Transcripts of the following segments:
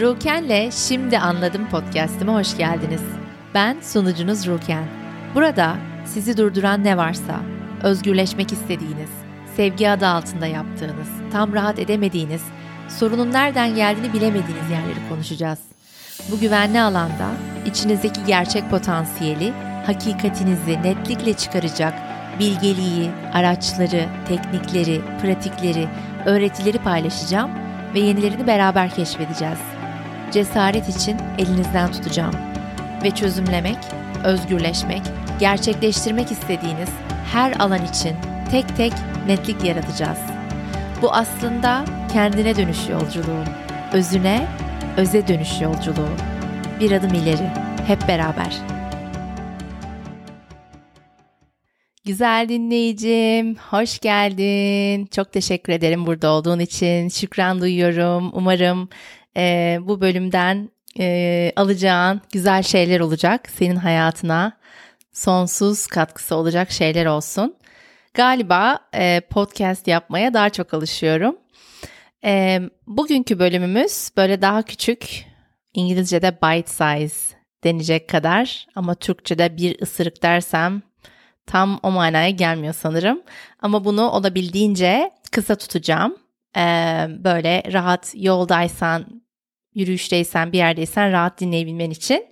Ruken'le Şimdi Anladım podcast'ime hoş geldiniz. Ben sunucunuz Ruken. Burada sizi durduran ne varsa, özgürleşmek istediğiniz, sevgi adı altında yaptığınız, tam rahat edemediğiniz, sorunun nereden geldiğini bilemediğiniz yerleri konuşacağız. Bu güvenli alanda içinizdeki gerçek potansiyeli, hakikatinizi netlikle çıkaracak bilgeliği, araçları, teknikleri, pratikleri, öğretileri paylaşacağım ve yenilerini beraber keşfedeceğiz. Cesaret için elinizden tutacağım ve çözümlemek, özgürleşmek, gerçekleştirmek istediğiniz her alan için tek tek netlik yaratacağız. Bu aslında kendine dönüş yolculuğu, özüne, öze dönüş yolculuğu. Bir adım ileri, hep beraber. Güzel dinleyicim, hoş geldin. Çok teşekkür ederim burada olduğun için. Şükran duyuyorum. Umarım e, bu bölümden e, alacağın güzel şeyler olacak. Senin hayatına sonsuz katkısı olacak şeyler olsun. Galiba e, podcast yapmaya daha çok alışıyorum. E, bugünkü bölümümüz böyle daha küçük, İngilizce'de bite size denecek kadar ama Türkçe'de bir ısırık dersem tam o manaya gelmiyor sanırım. Ama bunu olabildiğince kısa tutacağım. Ee, böyle rahat yoldaysan, yürüyüşteysen, bir yerdeysen rahat dinleyebilmen için.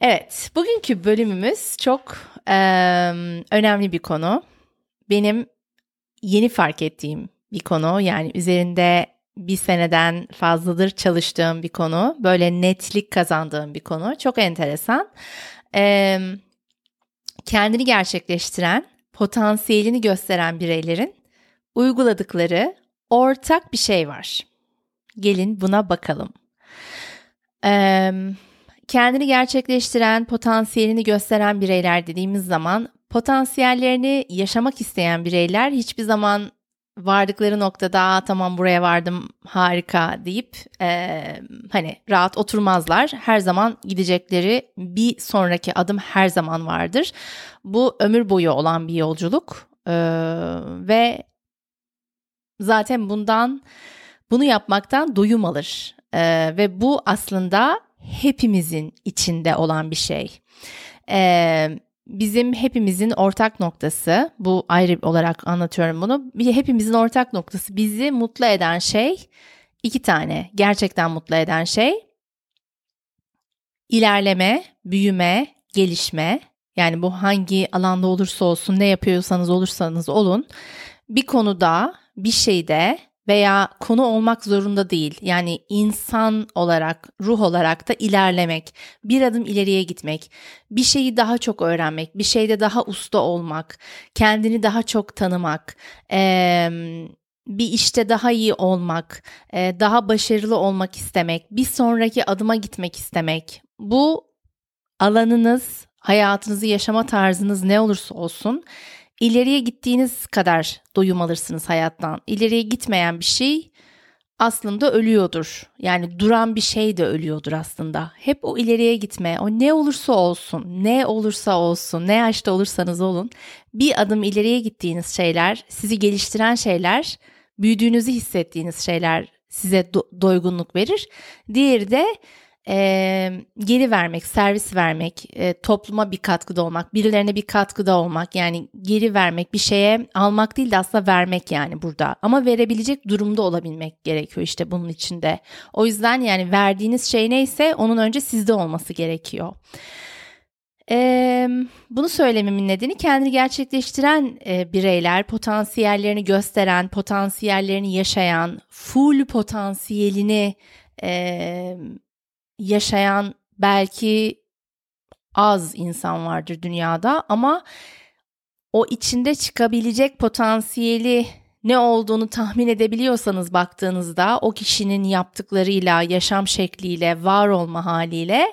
Evet, bugünkü bölümümüz çok e, önemli bir konu. Benim yeni fark ettiğim bir konu. Yani üzerinde bir seneden fazladır çalıştığım bir konu. Böyle netlik kazandığım bir konu. Çok enteresan. Evet kendini gerçekleştiren, potansiyelini gösteren bireylerin uyguladıkları ortak bir şey var. Gelin buna bakalım. Kendini gerçekleştiren, potansiyelini gösteren bireyler dediğimiz zaman potansiyellerini yaşamak isteyen bireyler hiçbir zaman vardıkları noktada tamam buraya vardım harika deyip e, hani rahat oturmazlar. Her zaman gidecekleri bir sonraki adım her zaman vardır. Bu ömür boyu olan bir yolculuk e, ve zaten bundan bunu yapmaktan doyum alır e, ve bu aslında hepimizin içinde olan bir şey. E, bizim hepimizin ortak noktası, bu ayrı olarak anlatıyorum bunu. Hepimizin ortak noktası bizi mutlu eden şey iki tane gerçekten mutlu eden şey ilerleme, büyüme, gelişme. Yani bu hangi alanda olursa olsun, ne yapıyorsanız olursanız olun bir konuda, bir şeyde veya konu olmak zorunda değil. Yani insan olarak, ruh olarak da ilerlemek, bir adım ileriye gitmek, bir şeyi daha çok öğrenmek, bir şeyde daha usta olmak, kendini daha çok tanımak, bir işte daha iyi olmak, daha başarılı olmak istemek, bir sonraki adıma gitmek istemek. Bu alanınız, hayatınızı yaşama tarzınız ne olursa olsun ileriye gittiğiniz kadar doyum alırsınız hayattan. İleriye gitmeyen bir şey aslında ölüyordur. Yani duran bir şey de ölüyordur aslında. Hep o ileriye gitme, o ne olursa olsun, ne olursa olsun, ne yaşta olursanız olun, bir adım ileriye gittiğiniz şeyler, sizi geliştiren şeyler, büyüdüğünüzü hissettiğiniz şeyler size do- doygunluk verir. Diğeri de e, geri vermek, servis vermek, e, topluma bir katkıda olmak, birilerine bir katkıda olmak yani geri vermek bir şeye almak değil de aslında vermek yani burada. Ama verebilecek durumda olabilmek gerekiyor işte bunun içinde. O yüzden yani verdiğiniz şey neyse onun önce sizde olması gerekiyor. Ee, bunu söylememin nedeni kendini gerçekleştiren e, bireyler, potansiyellerini gösteren, potansiyellerini yaşayan, full potansiyelini e, yaşayan belki az insan vardır dünyada ama o içinde çıkabilecek potansiyeli ne olduğunu tahmin edebiliyorsanız baktığınızda o kişinin yaptıklarıyla, yaşam şekliyle, var olma haliyle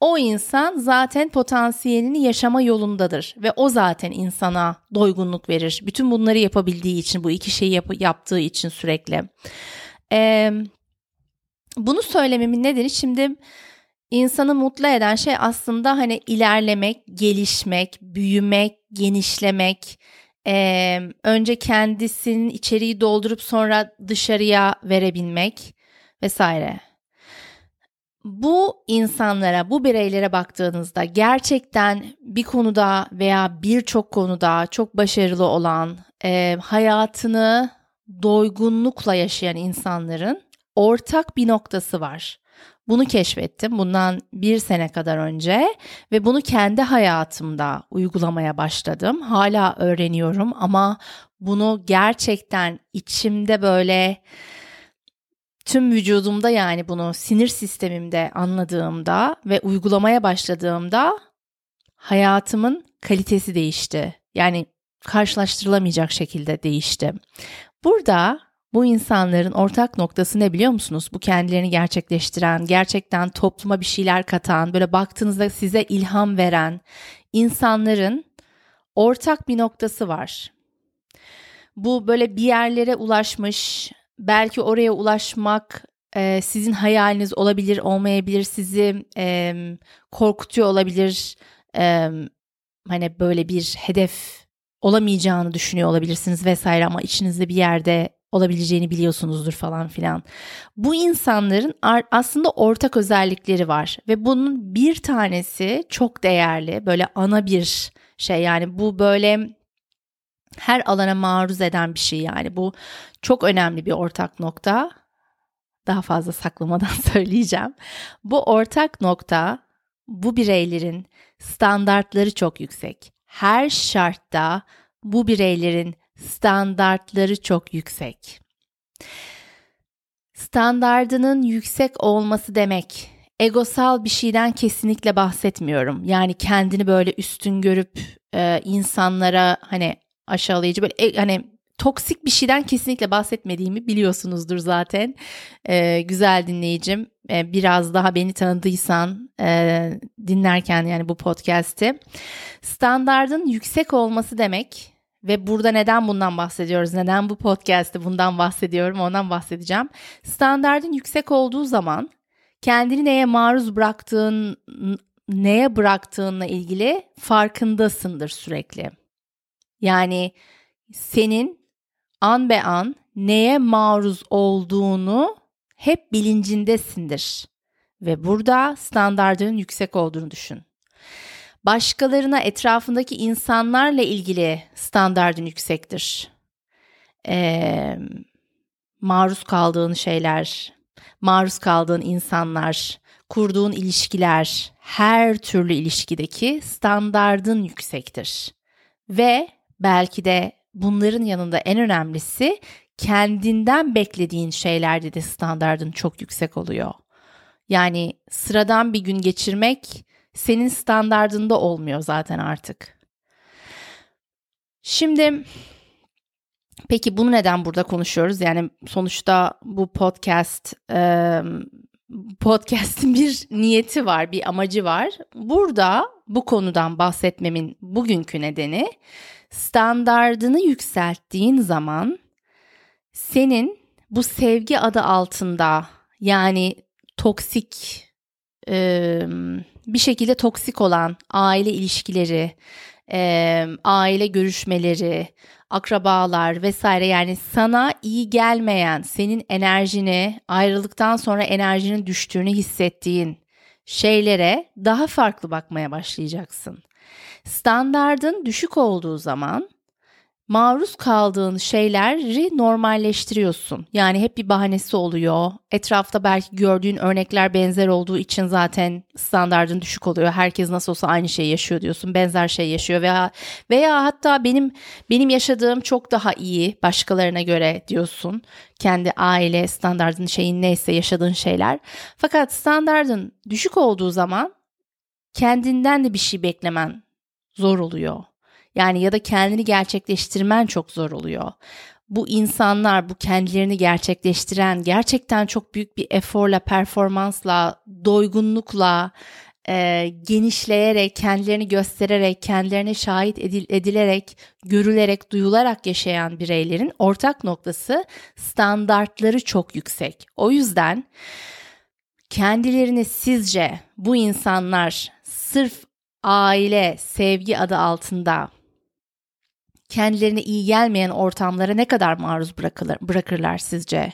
o insan zaten potansiyelini yaşama yolundadır ve o zaten insana doygunluk verir. Bütün bunları yapabildiği için, bu iki şeyi yap- yaptığı için sürekli. Ee, bunu söylememin nedeni şimdi insanı mutlu eden şey aslında hani ilerlemek, gelişmek, büyümek, genişlemek, ee, önce kendisinin içeriği doldurup sonra dışarıya verebilmek vesaire. bu insanlara, bu bireylere baktığınızda gerçekten bir konuda veya birçok konuda çok başarılı olan, e, hayatını doygunlukla yaşayan insanların ortak bir noktası var. Bunu keşfettim bundan bir sene kadar önce ve bunu kendi hayatımda uygulamaya başladım. Hala öğreniyorum ama bunu gerçekten içimde böyle tüm vücudumda yani bunu sinir sistemimde anladığımda ve uygulamaya başladığımda hayatımın kalitesi değişti. Yani karşılaştırılamayacak şekilde değişti. Burada bu insanların ortak noktası ne biliyor musunuz? Bu kendilerini gerçekleştiren, gerçekten topluma bir şeyler katan, böyle baktığınızda size ilham veren insanların ortak bir noktası var. Bu böyle bir yerlere ulaşmış, belki oraya ulaşmak e, sizin hayaliniz olabilir, olmayabilir, sizi e, korkutuyor olabilir. E, hani böyle bir hedef olamayacağını düşünüyor olabilirsiniz vesaire ama içinizde bir yerde olabileceğini biliyorsunuzdur falan filan. Bu insanların aslında ortak özellikleri var ve bunun bir tanesi çok değerli böyle ana bir şey yani bu böyle her alana maruz eden bir şey yani bu çok önemli bir ortak nokta. Daha fazla saklamadan söyleyeceğim. Bu ortak nokta bu bireylerin standartları çok yüksek. Her şartta bu bireylerin standartları çok yüksek. Standardının yüksek olması demek egosal bir şeyden kesinlikle bahsetmiyorum. Yani kendini böyle üstün görüp e, insanlara hani aşağılayıcı böyle e, hani toksik bir şeyden kesinlikle bahsetmediğimi biliyorsunuzdur zaten. E, güzel dinleyicim e, biraz daha beni tanıdıysan e, dinlerken yani bu podcast'i standardın yüksek olması demek ve burada neden bundan bahsediyoruz? Neden bu podcast'te bundan bahsediyorum? Ondan bahsedeceğim. Standardın yüksek olduğu zaman kendini neye maruz bıraktığın, neye bıraktığınla ilgili farkındasındır sürekli. Yani senin an be an neye maruz olduğunu hep bilincindesindir. Ve burada standardının yüksek olduğunu düşün başkalarına etrafındaki insanlarla ilgili standardın yüksektir. Ee, maruz kaldığın şeyler, maruz kaldığın insanlar, kurduğun ilişkiler, her türlü ilişkideki standardın yüksektir. Ve belki de bunların yanında en önemlisi kendinden beklediğin şeylerde de standardın çok yüksek oluyor. Yani sıradan bir gün geçirmek senin standardında olmuyor zaten artık. Şimdi peki bunu neden burada konuşuyoruz? Yani sonuçta bu podcast podcast'in bir niyeti var, bir amacı var. Burada bu konudan bahsetmemin bugünkü nedeni standardını yükselttiğin zaman senin bu sevgi adı altında yani toksik bir şekilde toksik olan aile ilişkileri, e, aile görüşmeleri, akrabalar vesaire yani sana iyi gelmeyen, senin enerjini ayrılıktan sonra enerjinin düştüğünü hissettiğin şeylere daha farklı bakmaya başlayacaksın. Standardın düşük olduğu zaman maruz kaldığın şeyleri normalleştiriyorsun. Yani hep bir bahanesi oluyor. Etrafta belki gördüğün örnekler benzer olduğu için zaten standardın düşük oluyor. Herkes nasıl olsa aynı şeyi yaşıyor diyorsun. Benzer şey yaşıyor veya veya hatta benim benim yaşadığım çok daha iyi başkalarına göre diyorsun. Kendi aile standardın şeyin neyse yaşadığın şeyler. Fakat standardın düşük olduğu zaman kendinden de bir şey beklemen zor oluyor. Yani ya da kendini gerçekleştirmen çok zor oluyor. Bu insanlar, bu kendilerini gerçekleştiren, gerçekten çok büyük bir eforla, performansla, doygunlukla, e, genişleyerek, kendilerini göstererek, kendilerine şahit edil, edilerek, görülerek, duyularak yaşayan bireylerin ortak noktası standartları çok yüksek. O yüzden kendilerini sizce bu insanlar sırf aile, sevgi adı altında kendilerine iyi gelmeyen ortamlara ne kadar maruz bırakılır, bırakırlar sizce?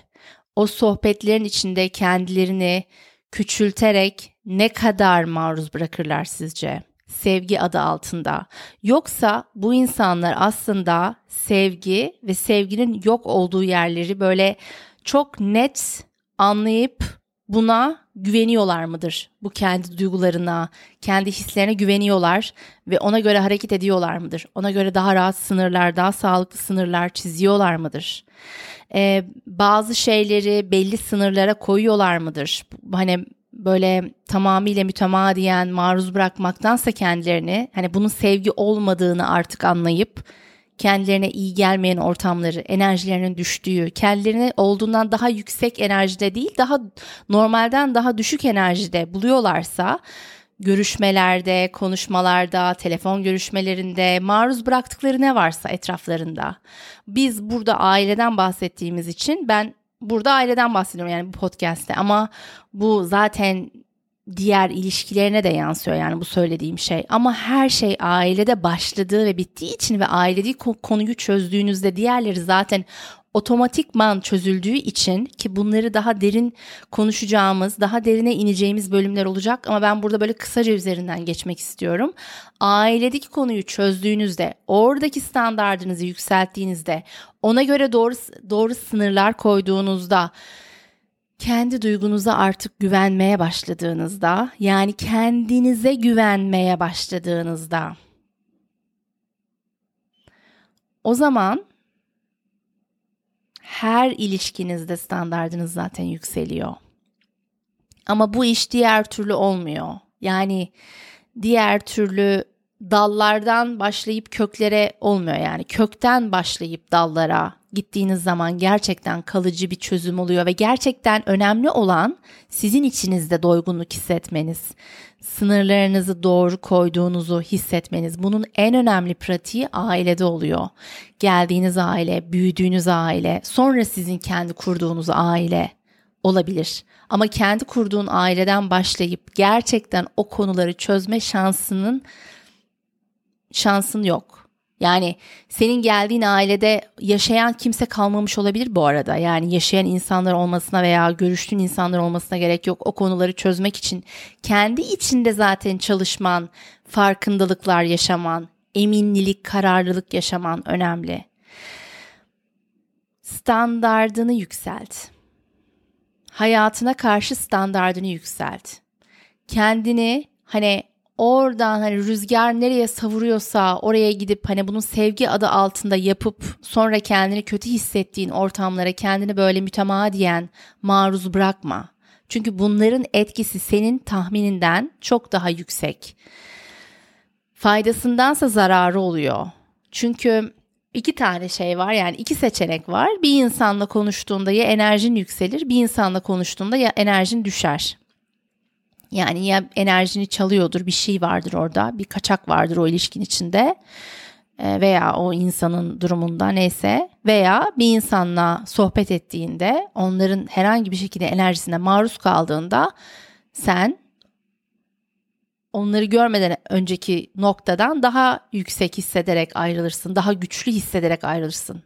O sohbetlerin içinde kendilerini küçülterek ne kadar maruz bırakırlar sizce? Sevgi adı altında. Yoksa bu insanlar aslında sevgi ve sevginin yok olduğu yerleri böyle çok net anlayıp buna güveniyorlar mıdır? Bu kendi duygularına, kendi hislerine güveniyorlar ve ona göre hareket ediyorlar mıdır? Ona göre daha rahat sınırlar, daha sağlıklı sınırlar çiziyorlar mıdır? Ee, bazı şeyleri belli sınırlara koyuyorlar mıdır? Hani böyle tamamıyla mütemadiyen maruz bırakmaktansa kendilerini hani bunun sevgi olmadığını artık anlayıp kendilerine iyi gelmeyen ortamları, enerjilerinin düştüğü, kendilerini olduğundan daha yüksek enerjide değil, daha normalden daha düşük enerjide buluyorlarsa görüşmelerde, konuşmalarda, telefon görüşmelerinde maruz bıraktıkları ne varsa etraflarında. Biz burada aileden bahsettiğimiz için ben burada aileden bahsediyorum yani bu podcast'te ama bu zaten diğer ilişkilerine de yansıyor yani bu söylediğim şey. Ama her şey ailede başladığı ve bittiği için ve ailedeki konuyu çözdüğünüzde diğerleri zaten otomatikman çözüldüğü için ki bunları daha derin konuşacağımız, daha derine ineceğimiz bölümler olacak ama ben burada böyle kısaca üzerinden geçmek istiyorum. Ailedeki konuyu çözdüğünüzde, oradaki standartınızı yükselttiğinizde, ona göre doğru doğru sınırlar koyduğunuzda kendi duygunuza artık güvenmeye başladığınızda, yani kendinize güvenmeye başladığınızda o zaman her ilişkinizde standartınız zaten yükseliyor. Ama bu iş diğer türlü olmuyor. Yani diğer türlü dallardan başlayıp köklere olmuyor yani kökten başlayıp dallara gittiğiniz zaman gerçekten kalıcı bir çözüm oluyor ve gerçekten önemli olan sizin içinizde doygunluk hissetmeniz, sınırlarınızı doğru koyduğunuzu hissetmeniz. Bunun en önemli pratiği ailede oluyor. Geldiğiniz aile, büyüdüğünüz aile, sonra sizin kendi kurduğunuz aile olabilir. Ama kendi kurduğun aileden başlayıp gerçekten o konuları çözme şansının şansın yok. Yani senin geldiğin ailede yaşayan kimse kalmamış olabilir bu arada. Yani yaşayan insanlar olmasına veya görüştüğün insanlar olmasına gerek yok. O konuları çözmek için kendi içinde zaten çalışman, farkındalıklar yaşaman, eminlilik, kararlılık yaşaman önemli. Standardını yükselt. Hayatına karşı standardını yükselt. Kendini hani oradan hani rüzgar nereye savuruyorsa oraya gidip hani bunun sevgi adı altında yapıp sonra kendini kötü hissettiğin ortamlara kendini böyle mütemadiyen maruz bırakma. Çünkü bunların etkisi senin tahmininden çok daha yüksek. Faydasındansa zararı oluyor. Çünkü iki tane şey var yani iki seçenek var. Bir insanla konuştuğunda ya enerjin yükselir, bir insanla konuştuğunda ya enerjin düşer. Yani ya enerjini çalıyordur bir şey vardır orada bir kaçak vardır o ilişkin içinde e, veya o insanın durumunda neyse veya bir insanla sohbet ettiğinde onların herhangi bir şekilde enerjisine maruz kaldığında sen onları görmeden önceki noktadan daha yüksek hissederek ayrılırsın, daha güçlü hissederek ayrılırsın.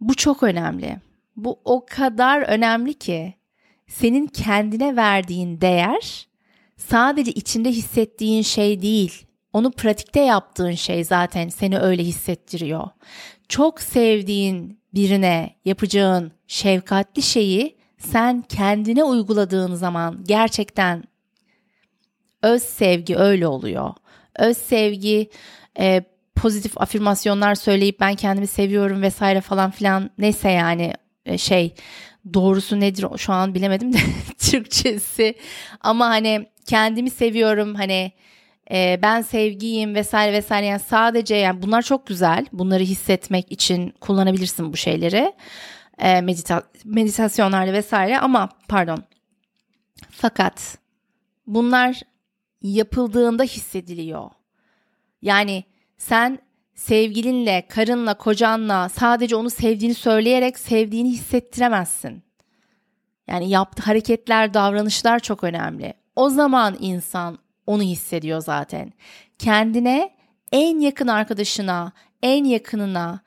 Bu çok önemli. Bu o kadar önemli ki senin kendine verdiğin değer sadece içinde hissettiğin şey değil. Onu pratikte yaptığın şey zaten seni öyle hissettiriyor. Çok sevdiğin birine yapacağın şefkatli şeyi sen kendine uyguladığın zaman gerçekten öz sevgi öyle oluyor. Öz sevgi e, pozitif afirmasyonlar söyleyip ben kendimi seviyorum vesaire falan filan neyse yani e, şey doğrusu nedir? Şu an bilemedim de Türkçesi. Ama hani kendimi seviyorum. Hani e, ben sevgiyim vesaire vesaire. Yani sadece yani bunlar çok güzel. Bunları hissetmek için kullanabilirsin bu şeyleri. E, medita meditasyonlarda vesaire. Ama pardon. Fakat bunlar yapıldığında hissediliyor. Yani sen sevgilinle, karınla, kocanla sadece onu sevdiğini söyleyerek sevdiğini hissettiremezsin. Yani yaptığı hareketler, davranışlar çok önemli. O zaman insan onu hissediyor zaten. Kendine, en yakın arkadaşına, en yakınına,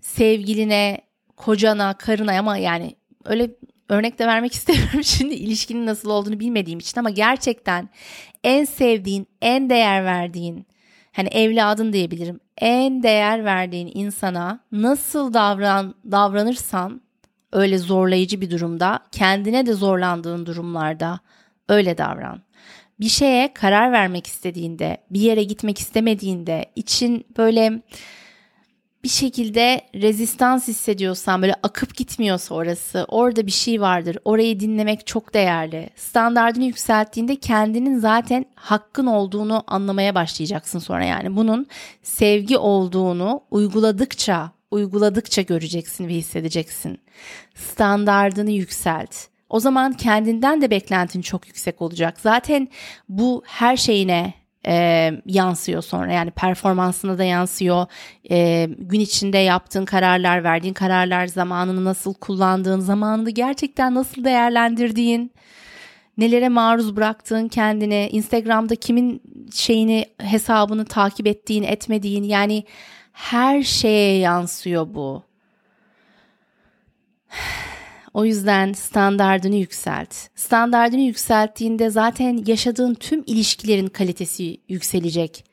sevgiline, kocana, karına ama yani öyle örnek de vermek istemiyorum şimdi ilişkinin nasıl olduğunu bilmediğim için ama gerçekten en sevdiğin, en değer verdiğin, hani evladın diyebilirim. En değer verdiğin insana nasıl davran davranırsan öyle zorlayıcı bir durumda, kendine de zorlandığın durumlarda öyle davran. Bir şeye karar vermek istediğinde, bir yere gitmek istemediğinde, için böyle bir şekilde rezistans hissediyorsan böyle akıp gitmiyorsa orası orada bir şey vardır. Orayı dinlemek çok değerli. Standartını yükselttiğinde kendinin zaten hakkın olduğunu anlamaya başlayacaksın sonra yani. Bunun sevgi olduğunu uyguladıkça uyguladıkça göreceksin ve hissedeceksin. Standartını yükselt. O zaman kendinden de beklentin çok yüksek olacak. Zaten bu her şeyine e, yansıyor sonra. Yani performansına da yansıyor. E, gün içinde yaptığın kararlar verdiğin kararlar zamanını nasıl kullandığın zamanını gerçekten nasıl değerlendirdiğin nelere maruz bıraktığın kendine Instagram'da kimin şeyini hesabını takip ettiğin etmediğin yani her şeye yansıyor bu o yüzden standardını yükselt. Standardını yükselttiğinde zaten yaşadığın tüm ilişkilerin kalitesi yükselecek.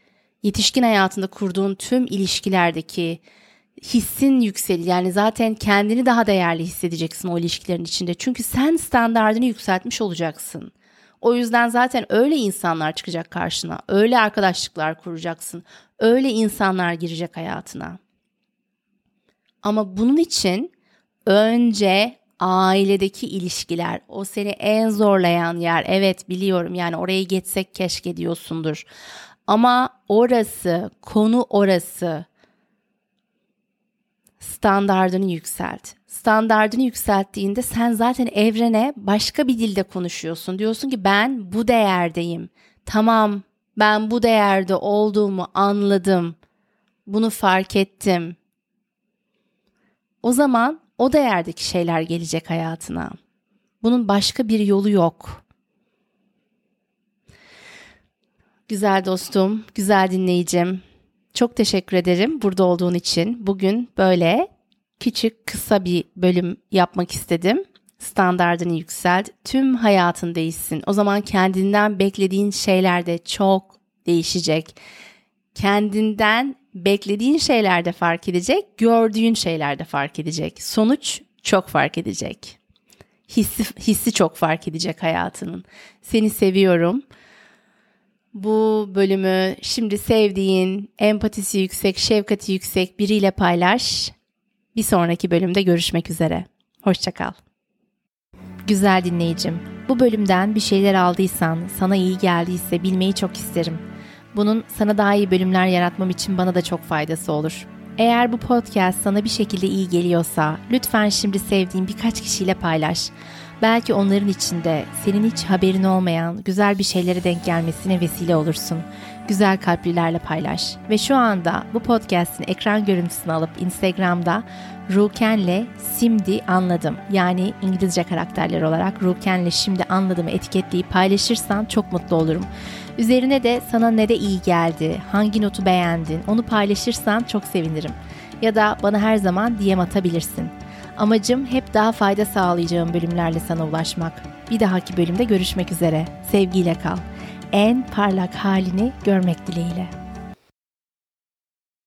Yetişkin hayatında kurduğun tüm ilişkilerdeki hissin yükseli. Yani zaten kendini daha değerli hissedeceksin o ilişkilerin içinde. Çünkü sen standardını yükseltmiş olacaksın. O yüzden zaten öyle insanlar çıkacak karşına. Öyle arkadaşlıklar kuracaksın. Öyle insanlar girecek hayatına. Ama bunun için önce ailedeki ilişkiler o seni en zorlayan yer evet biliyorum yani oraya geçsek keşke diyorsundur ama orası konu orası standardını yükselt. Standardını yükselttiğinde sen zaten evrene başka bir dilde konuşuyorsun. Diyorsun ki ben bu değerdeyim. Tamam ben bu değerde olduğumu anladım. Bunu fark ettim. O zaman o değerdeki şeyler gelecek hayatına. Bunun başka bir yolu yok. Güzel dostum, güzel dinleyicim. Çok teşekkür ederim burada olduğun için. Bugün böyle küçük kısa bir bölüm yapmak istedim. Standardını yükselt, tüm hayatın değişsin. O zaman kendinden beklediğin şeyler de çok değişecek. Kendinden beklediğin şeylerde fark edecek, gördüğün şeylerde fark edecek. Sonuç çok fark edecek. Hissi, hissi çok fark edecek hayatının. Seni seviyorum. Bu bölümü şimdi sevdiğin, empatisi yüksek, şefkati yüksek biriyle paylaş. Bir sonraki bölümde görüşmek üzere. Hoşçakal. Güzel dinleyicim, bu bölümden bir şeyler aldıysan, sana iyi geldiyse bilmeyi çok isterim. Bunun sana daha iyi bölümler yaratmam için bana da çok faydası olur. Eğer bu podcast sana bir şekilde iyi geliyorsa lütfen şimdi sevdiğin birkaç kişiyle paylaş. Belki onların içinde senin hiç haberin olmayan güzel bir şeylere denk gelmesine vesile olursun. Güzel kalplilerle paylaş. Ve şu anda bu podcast'in ekran görüntüsünü alıp Instagram'da Ruken'le şimdi anladım. Yani İngilizce karakterler olarak Ruken'le şimdi anladımı etiketleyip paylaşırsan çok mutlu olurum. Üzerine de sana ne de iyi geldi, hangi notu beğendin onu paylaşırsan çok sevinirim. Ya da bana her zaman DM atabilirsin. Amacım hep daha fayda sağlayacağım bölümlerle sana ulaşmak. Bir dahaki bölümde görüşmek üzere. Sevgiyle kal. En parlak halini görmek dileğiyle.